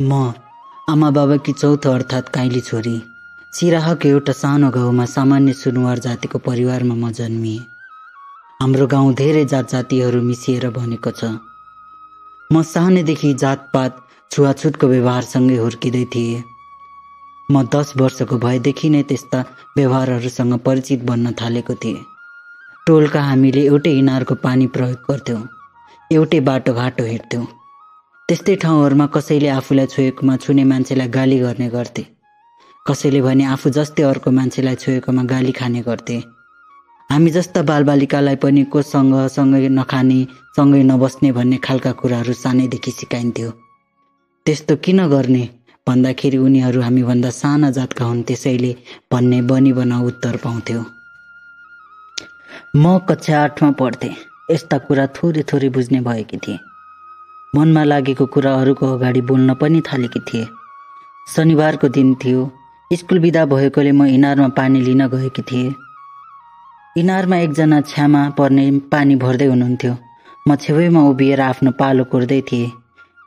म आमा बाबाकी चौथो अर्थात् काइली छोरी सिराहको एउटा सानो गाउँमा सामान्य सुनुवार जातिको परिवारमा म जन्मिएँ। हाम्रो गाउँ धेरै जात जातिहरू मिसिएर बनेको छ। म सानैदेखि जातपात छुवाछुतको व्यवहारसँगै हुर्किँदै थिएँ। म दस वर्षको भएदेखि नै त्यस्ता व्यवहारहरूसँग परिचित बन्न थालेको थिएँ। टोलका हामीले एउटै इनारको पानी प्रयोग गर्थ्यौँ एउटै बाटोघाटो हिँड्थ्यौँ त्यस्तै ठाउँहरूमा कसैले आफूलाई छोएकोमा छुने मान्छेलाई गाली गर्ने गर्थे। कसैले भने आफू जस्तै अर्को मान्छेलाई छोएकोमा गाली खाने गर्थे। हामी जस्ता बालबालिकालाई पनि कोसँग सँगै नखाने सँगै नबस्ने भन्ने खालका कुराहरू सानैदेखि सिकाइन्थ्यो। त्यस्तो किन गर्ने? भन्दाखेरि उनीहरू हामीभन्दा साना जातका हुन् त्यसैले भन्ने बनी बनाउ उत्तर पाउँथ्यो। म कक्षा आठमा पढ्थेँ। यस्ता कुरा थोरै थोरै बुझ्ने भएकी थिएँ। मनमा लागेको कुराहरूको अगाडि बोल्न पनि थालेकी थिए। शनिबारको दिन थियो। स्कुल बिदा भएकोले म इनारमा पानी लिन गएकी थिएँ। इनारमा एकजना छ्यामा पर्ने पानी भर्दै हुनुहुन्थ्यो। म छेउमा उभिएर आफ्नो पालो कोर्दै थिएँ।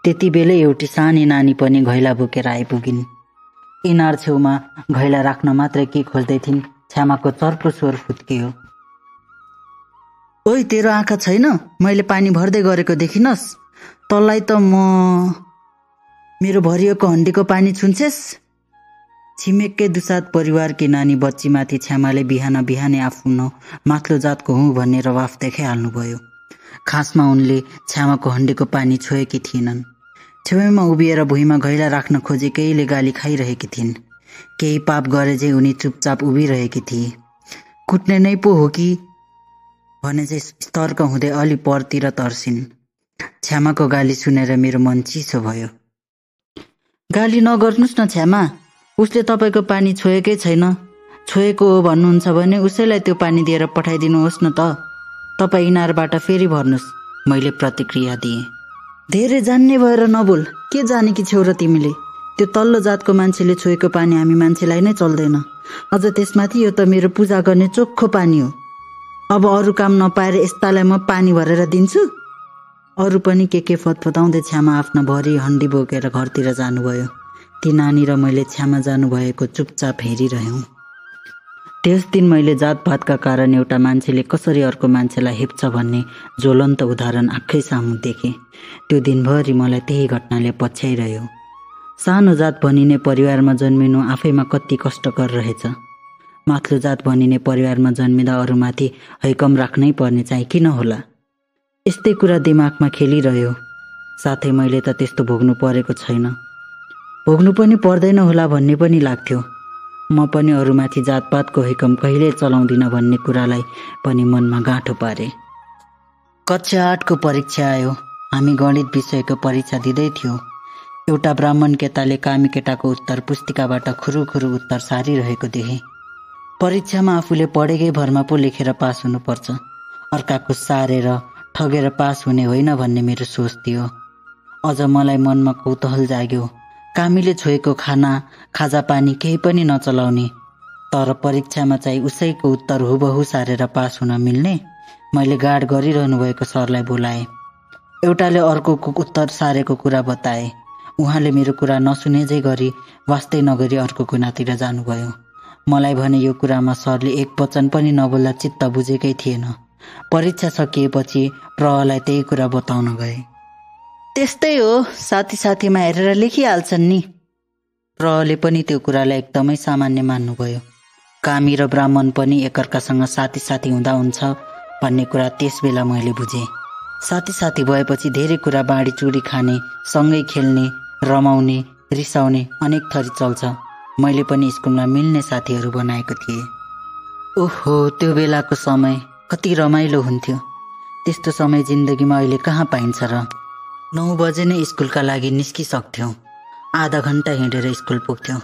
त्यति बेलै एउटी सानी नानी पनि घैला बोकेर आइपुगिन्। इनार छेउमा घैला राख्न मात्रै के खोज्दै थिइन्? छ्यामाको चर्को स्वर फुत्कियो। ओइ तेरो आँखा छैन? मैले पानी भर्दै गरेको देखिनस्? तँलाई त म मेरो भरिएको हन्डीको पानी छुन्छेस्? छिमेककै दुसाद परिवारकी नानी बच्चीमाथि छ्यामाले बिहान बिहानै आफ्नो माथिल्लो जातको हुँ भन्ने रवाफ देखाइहाल्नुभयो। खासमा उनले छ्यामाको हन्डीको पानी छोएकी थिएनन्। छेउमा उभिएर भुइँमा घैला राख्न खोजेकैले गाली खाइरहेकी थिइन्। केही पाप गरे चाहिँ उनी चुपचाप उभिरहेकी थिए। कुट्ने नै पो हो कि? भने चाहिँ तर्क हुँदै अलि परतिर तर्सिन्। छ्यामाको गाली सुनेर मेरो मन चिसो भयो। गाली नगर्नुहोस् न छ्यामा उसले तपाईँको पानी छोएकै छैन। छोएको हो भन्नुहुन्छ भने उसैलाई त्यो पानी दिएर पठाइदिनुहोस् न त। तपाईँ इनारबाट फेरि भर्नुहोस् मैले प्रतिक्रिया दिएँ। धेरै जान्ने भएर नबोल के जाने कि छेउ र तिमीले? त्यो तल्लो जातको मान्छेले छोएको पानी हामी मान्छेलाई नै चल्दैन। अझ त्यसमाथि यो त मेरो पूजा गर्ने चोखो पानी हो। अब अरू काम नपाएर यस्तालाई म पानी भरेर दिन्छु? अरू पनि के के फतफताउँदै छ्यामा आफ्ना भरि हन्डी बोकेर घरतिर जानुभयो। ती नानी र मैले छ्यामा जानुभएको चुपचाप हेरिरह्यौँ। त्यस दिन मैले जातपातका कारण एउटा मान्छेले कसरी अर्को मान्छेलाई हेप्छ भन्ने ज्वलन्त उदाहरण आँखै सामु देखेँ। त्यो दिनभरि मलाई त्यही घटनाले पछ्याइरह्यो। सानो जात भनिने परिवारमा जन्मिनु आफैमा कति कष्टकर रहेछ। माथिल्लो जात भनिने परिवारमा जन्मिँदा अरूमाथि हैकम राख्नै पर्ने चाहिँ किन होला? यस्तै कुरा दिमागमा खेलिरह्यो। साथै मैले त त्यस्तो भोग्नु परेको छैन। भोग्नु पनि पर्दैन होला भन्ने पनि लाग्थ्यो। म पनि अरूमाथि जातपातको हिकम कहिले चलाउँदिनँ भन्ने कुरालाई पनि मनमा गाँठो पारे। कक्षा आठको परीक्षा आयो। हामी गणित विषयको परीक्षा दिँदै थियौँ। एउटा ब्राह्मण केटाले कामी केटाको उत्तर पुस्तिकाबाट खुरु खुरु उत्तर सारिरहेको देखेँ। परीक्षामा आफूले पढेकै भरमा पो लेखेर पास हुनुपर्छ। अर्काको सारेर ठगेर पास हुने होइन भन्ने मेरो सोच थियो। अझ मलाई मनमा कौतूहल जाग्यो। कामीले छोएको खाना खाजा पानी केही पनि नचलाउने। तर परीक्षामा चाहिँ उसैको उत्तर हुबहु सारेर पास हुन मिल्ने मैले गाड गरिरहनु भएको सरलाई बोलाएँ। एउटाले अर्कोको उत्तर सारेको कुरा बताए। उहाँले मेरो कुरा नसुनेजै गरी वास्तै नगरी अर्को कुनातिर जानुभयो। मलाई भने यो कुरामा सरले एक वचन पनि नबोल्दा चित्त बुझेकै थिएन। परीक्षा सकिएपछि प्रहलाई त्यही कुरा बताउन गए। त्यस्तै हो साथी साथीमा हेरेर लेखिहाल्छन् नि। प्रहले पनि त्यो कुरालाई एकदमै सामान्य मान्नुभयो कामी र ब्राह्मण पनि एकअर्कासँग साथी साथी हुँदा हुन्छ भन्ने कुरा त्यस बेला मैले बुझेँ। साथी साथी भएपछि धेरै कुरा बाँडी चुडी खाने सँगै खेल्ने रमाउने रिसाउने अनेक थरी चल्छ। मैले पनि स्कुलमा मिल्ने साथीहरू बनाएको थिएँ। ओहो त्यो बेलाको समय। कति रमाइलो हुन्थ्यो। त्यस्तो समय जिन्दगीमा अहिले कहाँ पाइन्छ र? नौ बजे नै स्कुलका लागि निस्किसक्थ्यौँ। आधा घन्टा हिँडेर स्कुल पुग्थ्यौँ।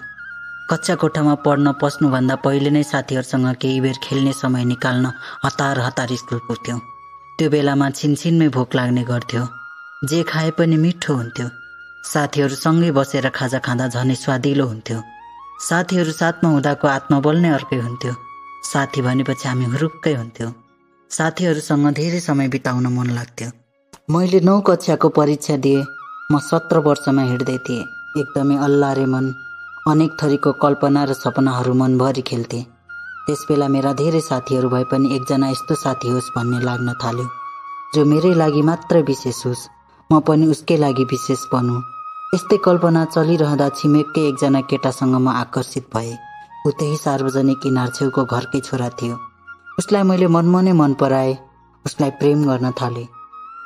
कच्चा कोठामा पढ्न पस्नुभन्दा पहिले नै साथीहरूसँग केही बेर खेल्ने समय निकाल्न हतार हतार स्कुल पुग्थ्यौँ। त्यो बेलामा छिनछिनमै भोक लाग्ने गर्थ्यो। जे खाए पनि मिठो हुन्थ्यो। साथीहरूसँगै बसेर खाजा खाँदा झनै स्वादिलो हुन्थ्यो। साथीहरू साथमा हुँदाको आत्मबल नै अर्कै हुन्थ्यो। साथी भनेपछि हामी हुरुक्कै हुन्थ्यौँ। साथीहरूसँग धेरै समय बिताउन मन लाग्थ्यो। मैले नौ कक्षाको परीक्षा दिएँ। म सत्र वर्षमा हिँड्दै थिएँ। एकदमै अल्लारे मन अनेक थरीको कल्पना र सपनाहरू मनभरि खेल्थे। त्यसबेला मेरा धेरै साथीहरू भए पनि एकजना यस्तो साथी होस् भन्ने लाग्न थाल्यो जो मेरै लागि मात्र विशेष होस्। म पनि उसकै लागि विशेष बनौँ। यस्तै कल्पना चलिरहँदा छिमेककै एकजना केटासँग म आकर्षित भएँ। ऊ त्यही सार्वजनिक किनार छेउको घरकै छोरा थियो। उसलाई मैले मनमनै मन पराएँ। उसलाई प्रेम गर्न थालेँ।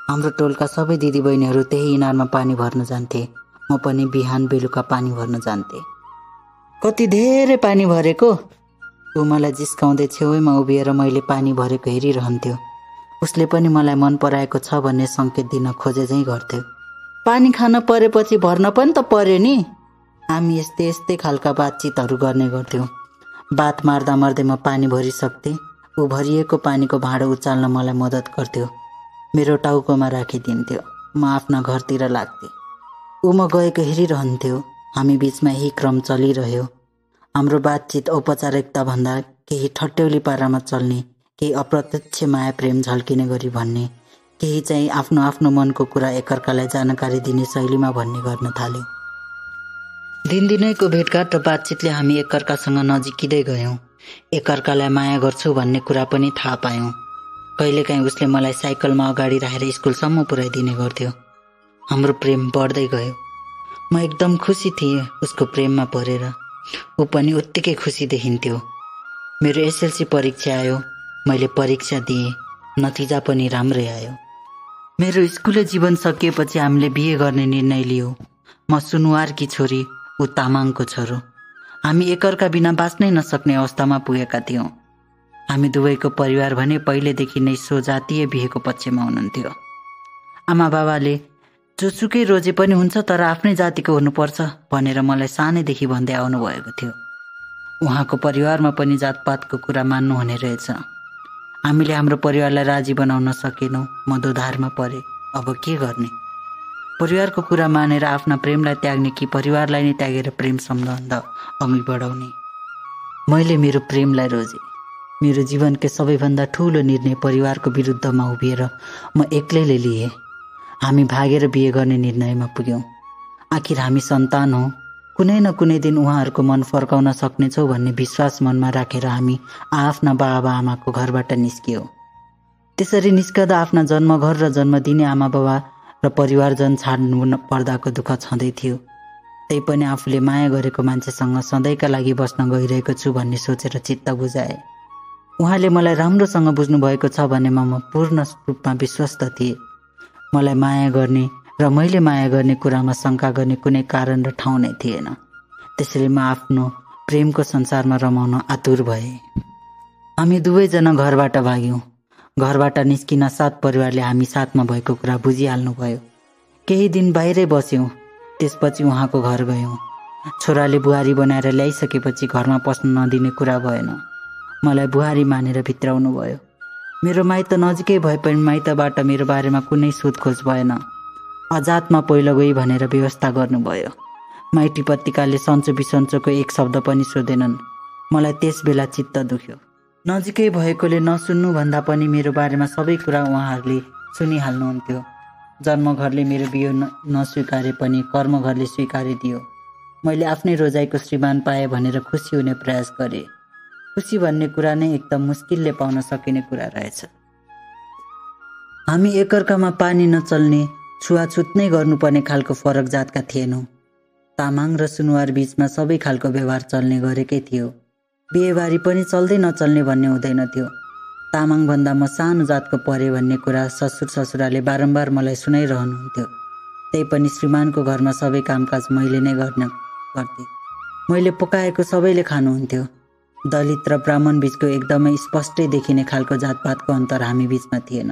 हाम्रो टोलका सबै दिदीबहिनीहरू त्यही इनारमा पानी भर्न जान्थे। म पनि बिहान बेलुका पानी भर्न जान्थेँ। कति धेरै पानी भरेको? ऊ मलाई जिस्काउँदै छेउमा उभिएर मैले पानी भरेको हेरिरहन्थ्यो। उसले पनि मलाई मन पराएको छ भन्ने सङ्केत दिन खोजे चाहिँ गर्थ्यो। पानी खान परेपछि भर्न पनि त पर्यो नि। हामी यस्तै यस्तै खालका बातचितहरू गर्ने गर्थ्यौँ। बात मार्दा मार्दै म पानी भरिसक्थेँ। ऊ भरिएको पानीको भाँडो उचाल्न मलाई मद्दत गर्थ्यो। मेरो टाउकोमा राखिदिन्थ्यो। म आफ्ना घरतिर लाग्थेँ। ऊ म गएको हेरिरहन्थ्यो। हामी बिचमा यही क्रम चलिरह्यो। हाम्रो बातचित औपचारिकताभन्दा केही ठट्यौली पारामा चल्ने केही अप्रत्यक्ष माया प्रेम झल्किने गरी भन्ने केही चाहिँ आफ्नो आफ्नो मनको कुरा एकअर्कालाई जानकारी दिने शैलीमा भन्ने गर्न थाल्यो। दिनदिनैको भेटघाट र बातचितले हामी एकअर्कासँग नजिकिँदै गयौँ। एकअर्कालाई माया गर्छु भन्ने कुरा पनि थाहा पायौँ। कहिलेकाहीँ उसले मलाई साइकलमा अगाडि राखेर स्कुलसम्म पुऱ्याइदिने गर्थ्यो। हाम्रो प्रेम बढ्दै गयो। म एकदम खुसी थिएँ उसको प्रेममा परेर। ऊ पनि उत्तिकै खुसी देखिन्थ्यो। मेरो एसएलसी परीक्षा आयो। मैले परीक्षा दिएँ। नतिजा पनि राम्रै आयो। मेरो स्कुले जीवन सकिएपछि हामीले बिहे गर्ने निर्णय लियो। म सुनुवारकी छोरी ऊ तामाङको छोरो। हामी एकअर्का बिना बाँच्नै नसक्ने अवस्थामा पुगेका थियौँ। हामी दुवैको परिवार भने पहिलेदेखि नै सो जातीय बिहेको पक्षमा हुनुहुन्थ्यो। आमा बाबाले जोसुकै रोजे पनि हुन्छ तर आफ्नै जातिको हुनुपर्छ भनेर मलाई सानैदेखि भन्दै आउनुभएको थियो। उहाँको परिवारमा पनि जातपातको कुरा मान्नुहुने रहेछ। हामीले हाम्रो परिवारलाई राजी बनाउन सकेनौँ म दोधारमा परे। अब के गर्ने? परिवारको कुरा मानेर आफ्ना प्रेमलाई त्याग्ने कि परिवारलाई नै त्यागेर प्रेम सम्बन्ध अघि बढाउने? मैले मेरो प्रेमलाई रोजेँ। मेरो जीवनकै सबैभन्दा ठुलो निर्णय परिवारको विरुद्धमा उभिएर म एक्लैले लिएँ। हामी भागेर बिहे गर्ने निर्णयमा पुग्यौँ। आखिर हामी सन्तान हौ। कुनै न कुनै दिन उहाँहरूको मन फर्काउन सक्नेछौँ भन्ने विश्वास मनमा राखेर हामी आफ्ना बाबा आमाको घरबाट निस्कियौँ। त्यसरी निस्कँदा आफ्ना जन्मघर र जन्म दिने आमा बाबा र परिवारजन छाड्नु पर्दाको दुःख छँदै थियो। त्यही पनि आफूले माया गरेको मान्छेसँग सधैँका लागि बस्न गइरहेको छु भन्ने सोचेर चित्त बुझाए। उहाँले मलाई राम्रोसँग बुझ्नुभएको छ भनेमा म पूर्ण रूपमा विश्वस्त थिएँ। मलाई माया गर्ने र मैले माया गर्ने कुरामा शङ्का गर्ने कुनै कारण र ठाउँ नै थिएन। त्यसैले म आफ्नो प्रेमको संसारमा रमाउन आतुर भए। हामी दुवैजना घरबाट भाग्यौँ। घरबाट निस्किन सात परिवारले हामी साथमा भएको कुरा बुझिहाल्नुभयो। केही दिन बाहिरै बस्यौँ त्यसपछि उहाँको घर गयौँ। छोराले बुहारी बनाएर ल्याइसकेपछि घरमा पस्न नदिने कुरा भएन। मलाई बुहारी मानेर भित्राउनु भयो मेरो माइत नजिकै भए पनि माइतबाट मेरो बारेमा कुनै सोधखोज भएन। अजातमा पहिलो गई भनेर व्यवस्था गर्नुभयो। माइटी पत्रिकाले सन्चो बिसन्चोको एक शब्द पनि सोधेनन्। मलाई त्यस बेला चित्त दुख्यो। नजिकै भएकोले नसुन्नुभन्दा पनि मेरो बारेमा सबै कुरा उहाँहरूले सुनिहाल्नुहुन्थ्यो। जन्मघरले मेरो बियो नस्वीकारे पनि कर्मघरले स्वीकारिदियो मैले आफ्नै रोजाइको श्रीमान पाएँ भनेर खुसी हुने प्रयास गरेँ। खुसी भन्ने कुरा नै एकदम मुस्किलले पाउन सकिने कुरा रहेछ। हामी एकअर्कामा पानी नचल्ने छुवाछुत नै गर्नुपर्ने खालको फरक जातका थिएनौँ। तामाङ र सुनवार बिचमा सबै खालको व्यवहार चल्ने गरेकै थियो। बिहेबारी पनि चल्दै नचल्ने भन्ने हुँदैन थियो। तामाङभन्दा म सानो जातको परे भन्ने कुरा ससुर ससुराले बारम्बार मलाई सुनाइरहनुहुन्थ्यो। त्यही पनि श्रीमानको घरमा सबै कामकाज मैले नै गर्न गर्थेँ। मैले पकाएको सबैले खानुहुन्थ्यो। दलित र ब्राह्मण बिचको एकदमै स्पष्टै देखिने खालको जातपातको अन्तर हामी बिचमा थिएन।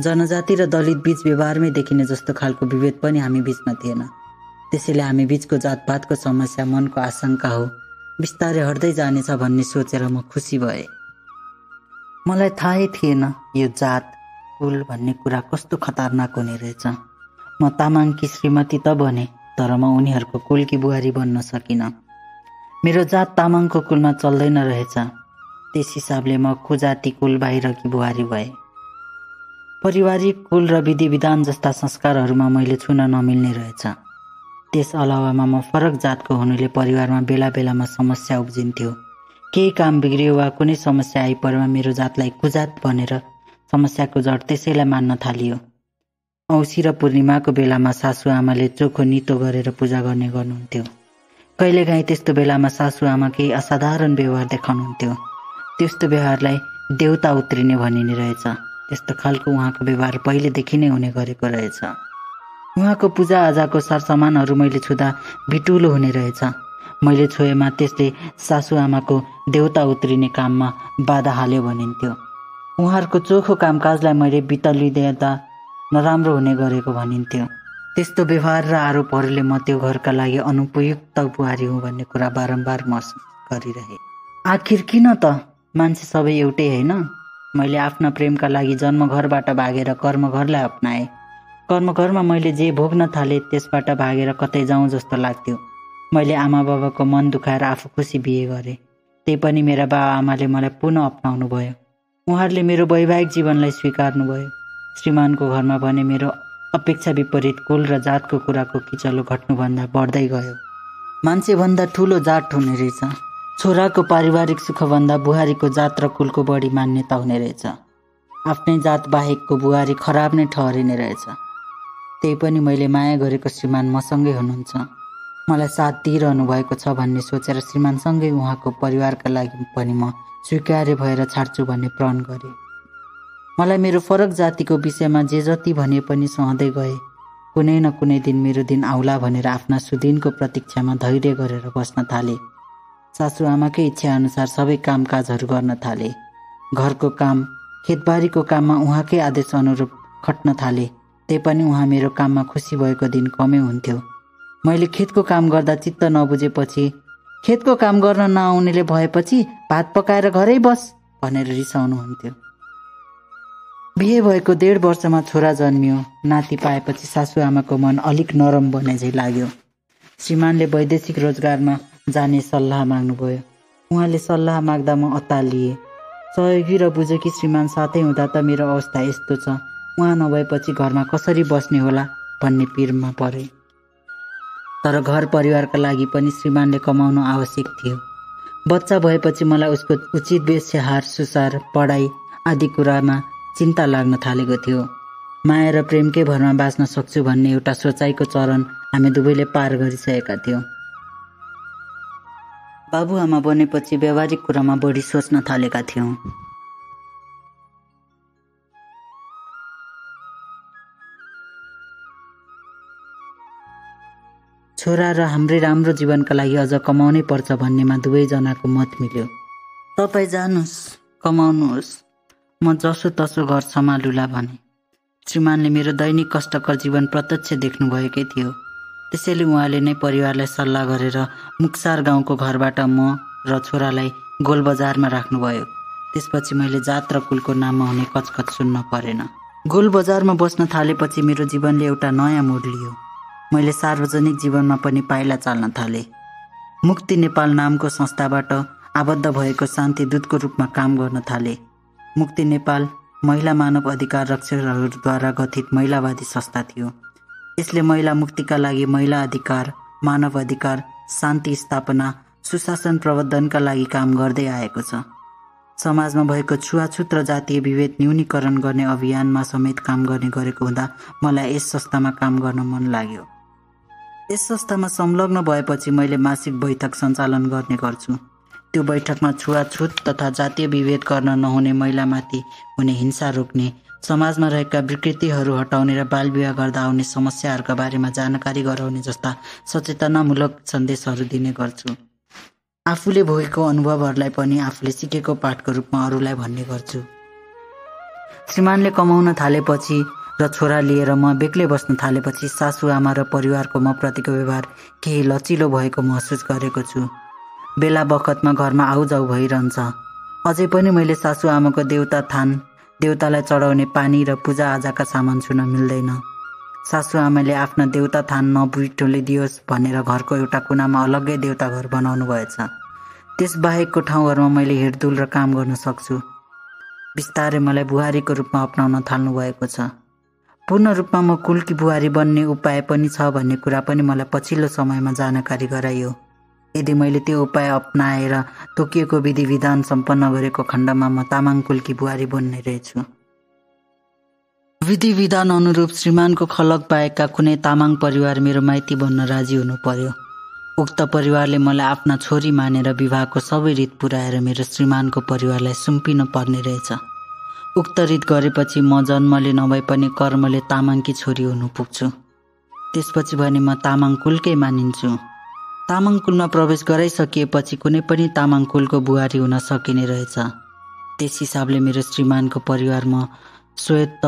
जनजाति र दलित बिच व्यवहारमै देखिने जस्तो खालको विभेद पनि हामी बिचमा थिएन। त्यसैले हामी बिचको जातपातको समस्या मनको आशंका हो। बिस्तारै हट्दै जानेछ भन्ने सोचेर म खुसी भएँ। मलाई थाहै थिएन यो जात कुल भन्ने कुरा कस्तो खतरनाक हुने रहेछ। म तामाङकी श्रीमती त बने तर म उनीहरूको कुलकी बुहारी बन्न सकिनँ। मेरो जात तामाङको कुलमा चल्दैन रहेछ। त्यस हिसाबले म कुजाति कुल बाहिरकी बुहारी भए। पारिवारिक कुल र विधि विधान जस्ता संस्कारहरूमा मैले छुन नमिल्ने रहेछ। त्यस अलावामा म फरक जातको हुनुले परिवारमा बेला बेलामा समस्या उब्जिन्थ्यो। केही काम बिग्रियो वा कुनै समस्या आइपरेमा मेरो जातलाई कुजात भनेर समस्याको जड त्यसैलाई मान्न थालियो। औँसी र पूर्णिमाको बेलामा सासु आमाले चोखो नितो गरेर पूजा गर्ने गर्नुहुन्थ्यो। कहिलेकाहीँ त्यस्तो बेलामा सासु आमा केही असाधारण व्यवहार देखाउनुहुन्थ्यो। त्यस्तो व्यवहारलाई देउता उत्रिने भनिने रहेछ। त्यस्तो खालको उहाँको व्यवहार पहिलेदेखि नै हुने गरेको रहेछ। उहाँको पूजाआजाको सरसामानहरू मैले छुँदा बिटुलो हुने रहेछ। मैले छोएमा त्यसले सासुआमाको देउता उत्रिने काममा बाधा हाल्यो भनिन्थ्यो। उहाँहरूको चोखो कामकाजलाई मैले बितलिदिँदा नराम्रो हुने गरेको भनिन्थ्यो। त्यस्तो व्यवहार र आरोपहरूले म त्यो घरका लागि अनुपयुक्त बुहारी हुँ भन्ने कुरा बारम्बार महसुस गरिरहे। आखिर किन त? मान्छे सबै एउटै होइन। मैले आफ्ना प्रेमका लागि जन्मघरबाट भागेर कर्मघरलाई अप्नाएँ। कर्मघरमा मैले जे भोग्न थालेँ त्यसबाट भागेर कतै जाउँ जस्तो लाग्थ्यो। मैले आमा बाबाको मन दुखाएर आफू खुसी बिहे गरेँ। त्यही पनि मेरा बाबा आमाले मलाई पुनः अप्नाउनु भयो उहाँहरूले मेरो वैवाहिक जीवनलाई स्वीकार्नुभयो। श्रीमानको घरमा भने मेरो अपेक्षा विपरीत कुल र जातको कुराको किचलो घट्नुभन्दा बढ्दै गयो। मान्छेभन्दा ठुलो जात हुने रहेछ। छोराको पारिवारिक सुखभन्दा बुहारीको जात र कुलको बढी मान्यता हुने रहेछ। आफ्नै जात बाहेकको बुहारी खराब नै ठहरिने रहेछ। त्यही पनि मैले माया गरेको श्रीमान मसँगै हुनुहुन्छ। मलाई साथ दिइरहनु भएको छ भन्ने सोचेर श्रीमानसँगै उहाँको परिवारका लागि पनि म स्वीकार्य भएर छाड्छु भन्ने प्रण गरेँ। मलाई मेरो फरक जातिको विषयमा जे जति भने पनि सहँदै गए। कुनै न कुनै दिन मेरो दिन आउला भनेर आफ्ना सुदिनको प्रतीक्षामा धैर्य गरेर बस्न थाले। सासुआमाकै इच्छा अनुसार सबै कामकाजहरू गर्न थाले। घरको काम खेतबारीको काममा उहाँकै आदेश अनुरूप खट्न थाले। त्यही पनि उहाँ मेरो काममा खुसी भएको दिन कमै हुन्थ्यो। मैले खेतको काम गर्दा चित्त नबुझेपछि खेतको काम गर्न नआउनेले भएपछि भात पकाएर घरै बस भनेर रिसाउनुहुन्थ्यो। बिहे भएको डेढ वर्षमा छोरा जन्मियो। नाति पाएपछि सासुआमाको मन अलिक नरम बने झै लाग्यो। श्रीमानले वैदेशिक रोजगारमा जाने सल्लाह माग्नुभयो। उहाँले सल्लाह माग्दा म अत्तालिएँ। सहयोगी र बुझकी श्रीमान साथै हुँदा त मेरो अवस्था यस्तो छ। उहाँ नभएपछि घरमा कसरी बस्ने होला भन्ने पिरमा परे। तर घर परिवारका लागि पनि श्रीमानले कमाउनु आवश्यक थियो। बच्चा भएपछि मलाई उसको उचित बेस्यहार सुसार पढाइ आदि कुरामा चिन्ता लाग्न थालेको थियो। माया र प्रेमकै भरमा बाँच्न सक्छु भन्ने एउटा सोचाइको चरण हामी दुवैले पार गरिसकेका थियौँ। बाबुआमा बनेपछि व्यावहारिक कुरामा बढी सोच्न थालेका थियौँ। छोरा र हाम्रै राम्रो जीवनका लागि अझ कमाउनै पर्छ भन्नेमा दुवैजनाको मत मिल्यो। तपाईँ जानुहोस् कमाउनुहोस्। म जसो तसो घर सम्हालुला भने। श्रीमानले मेरो दैनिक कष्टकर जीवन प्रत्यक्ष देख्नुभएकै थियो। त्यसैले उहाँले नै परिवारलाई सल्लाह गरेर मुक्सार गाउँको घरबाट म र छोरालाई गोलबजारमा राख्नुभयो। त्यसपछि मैले जात र कुलको नाममा हुने कचकच सुन्न परेन। गोलबजारमा बस्न थालेपछि मेरो जीवनले एउटा नयाँ मोड लियो। मैले सार्वजनिक जीवनमा पनि पाइला चाल्न थालेँ। मुक्ति नेपाल नामको संस्थाबाट आबद्ध भएको शान्ति दूतको रूपमा काम गर्न थालेँ। मुक्ति नेपाल महिला मानव अधिकार रक्षकहरूद्वारा गठित महिलावादी संस्था थियो। यसले महिला मुक्तिका लागि महिला अधिकार मानव अधिकार शान्ति स्थापना सुशासन प्रवर्धनका लागि काम गर्दै आएको छ। समाजमा भएको छुवाछुत र जातीय विभेद न्यूनीकरण गर्ने अभियानमा समेत काम गर्ने गरेको हुँदा मलाई यस संस्थामा काम गर्न मन लाग्यो। यस संस्थामा संलग्न भएपछि मैले मासिक बैठक सञ्चालन गर्ने गर्छु। त्यो बैठकमा छुवाछुत तथा जातीय विभेद गर्न नहुने महिलामाथि हुने हिंसा रोक्ने समाजमा रहेका विकृतिहरू हटाउने र बाल विवाह गर्दा आउने समस्याहरूका बारेमा जानकारी गराउने जस्ता सचेतनामूलक सन्देशहरू दिने गर्छु। आफूले भोगेको अनुभवहरूलाई पनि आफूले सिकेको पाठको रूपमा अरूलाई भन्ने गर्छु। श्रीमानले कमाउन थालेपछि र छोरा लिएर म बेग्लै बस्न थालेपछि सासु आमा र परिवारको म प्रतिको व्यवहार केही लचिलो भएको महसुस गरेको छु। बेला बखतमा घरमा आउजाउ भइरहन्छ। अझै पनि मैले सासु आमाको देउता थान देउतालाई चढाउने पानी र पूजा आजाका सामान छुन मिल्दैन। सासु आमाले आफ्ना देउता थान नबुइटोले दियोस् भनेर घरको एउटा कुनामा अलग्गै देउता घर बनाउनु भएछ। त्यसबाहेकको ठाउँहरूमा मैले हिँडडुल र काम गर्न सक्छु। बिस्तारै मलाई बुहारीको रूपमा अप्नाउन थाल्नु भएको छ। पूर्ण रूपमा म कुलकी बुहारी बन्ने उपाय पनि छ भन्ने कुरा पनि मलाई पछिल्लो समयमा जानकारी गराइयो। यदि मैले त्यो उपाय अप्नाएर तोकिएको विधि विधान सम्पन्न गरेको खण्डमा म तामाङ कुलकी बुहारी बन्ने रहेछु। विधि विधान अनुरूप श्रीमानको खलक बाहेकका कुनै तामाङ परिवार मेरो माइती बन्न राजी हुनु पर्यो उक्त परिवारले मलाई आफ्ना छोरी मानेर विवाहको सबै रित पुर्याएर मेरो श्रीमानको परिवारलाई सुम्पिन पर्ने रहेछ। उक्त रित गरेपछि म जन्मले नभए पनि कर्मले तामाङकी छोरी हुनु पुग्छु। त्यसपछि भने म तामाङ कुलकै मानिन्छु। तामाङ कुलमा प्रवेश गराइसकिएपछि कुनै पनि तामाङ कुलको बुहारी हुन सकिने रहेछ। त्यस हिसाबले मेरो श्रीमानको परिवार म स्वयत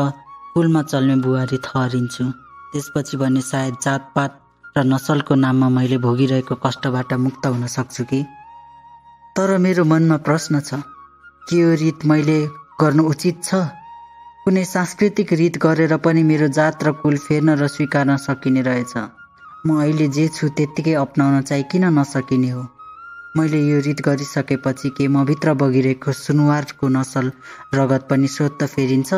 कुलमा चल्ने बुहारी ठहरिन्छु। त्यसपछि भने सायद जातपात र नसलको नाममा मैले भोगिरहेको कष्टबाट मुक्त हुन सक्छु कि? तर मेरो मनमा प्रश्न छ के यो रित मैले गर्नु उचित छ। कुनै सांस्कृतिक रीत गरेर पनि मेरो जात र कुल फेर्न र स्वीकार्न सकिने रहेछ। म अहिले जे छु त्यत्तिकै अप्नाउन चाहिँ किन नसकिने हो? मैले यो रीत गरिसकेपछि के म भित्र बगिरहेको सुनुवारको नसल रगत पनि स्वत फेरिन्छ?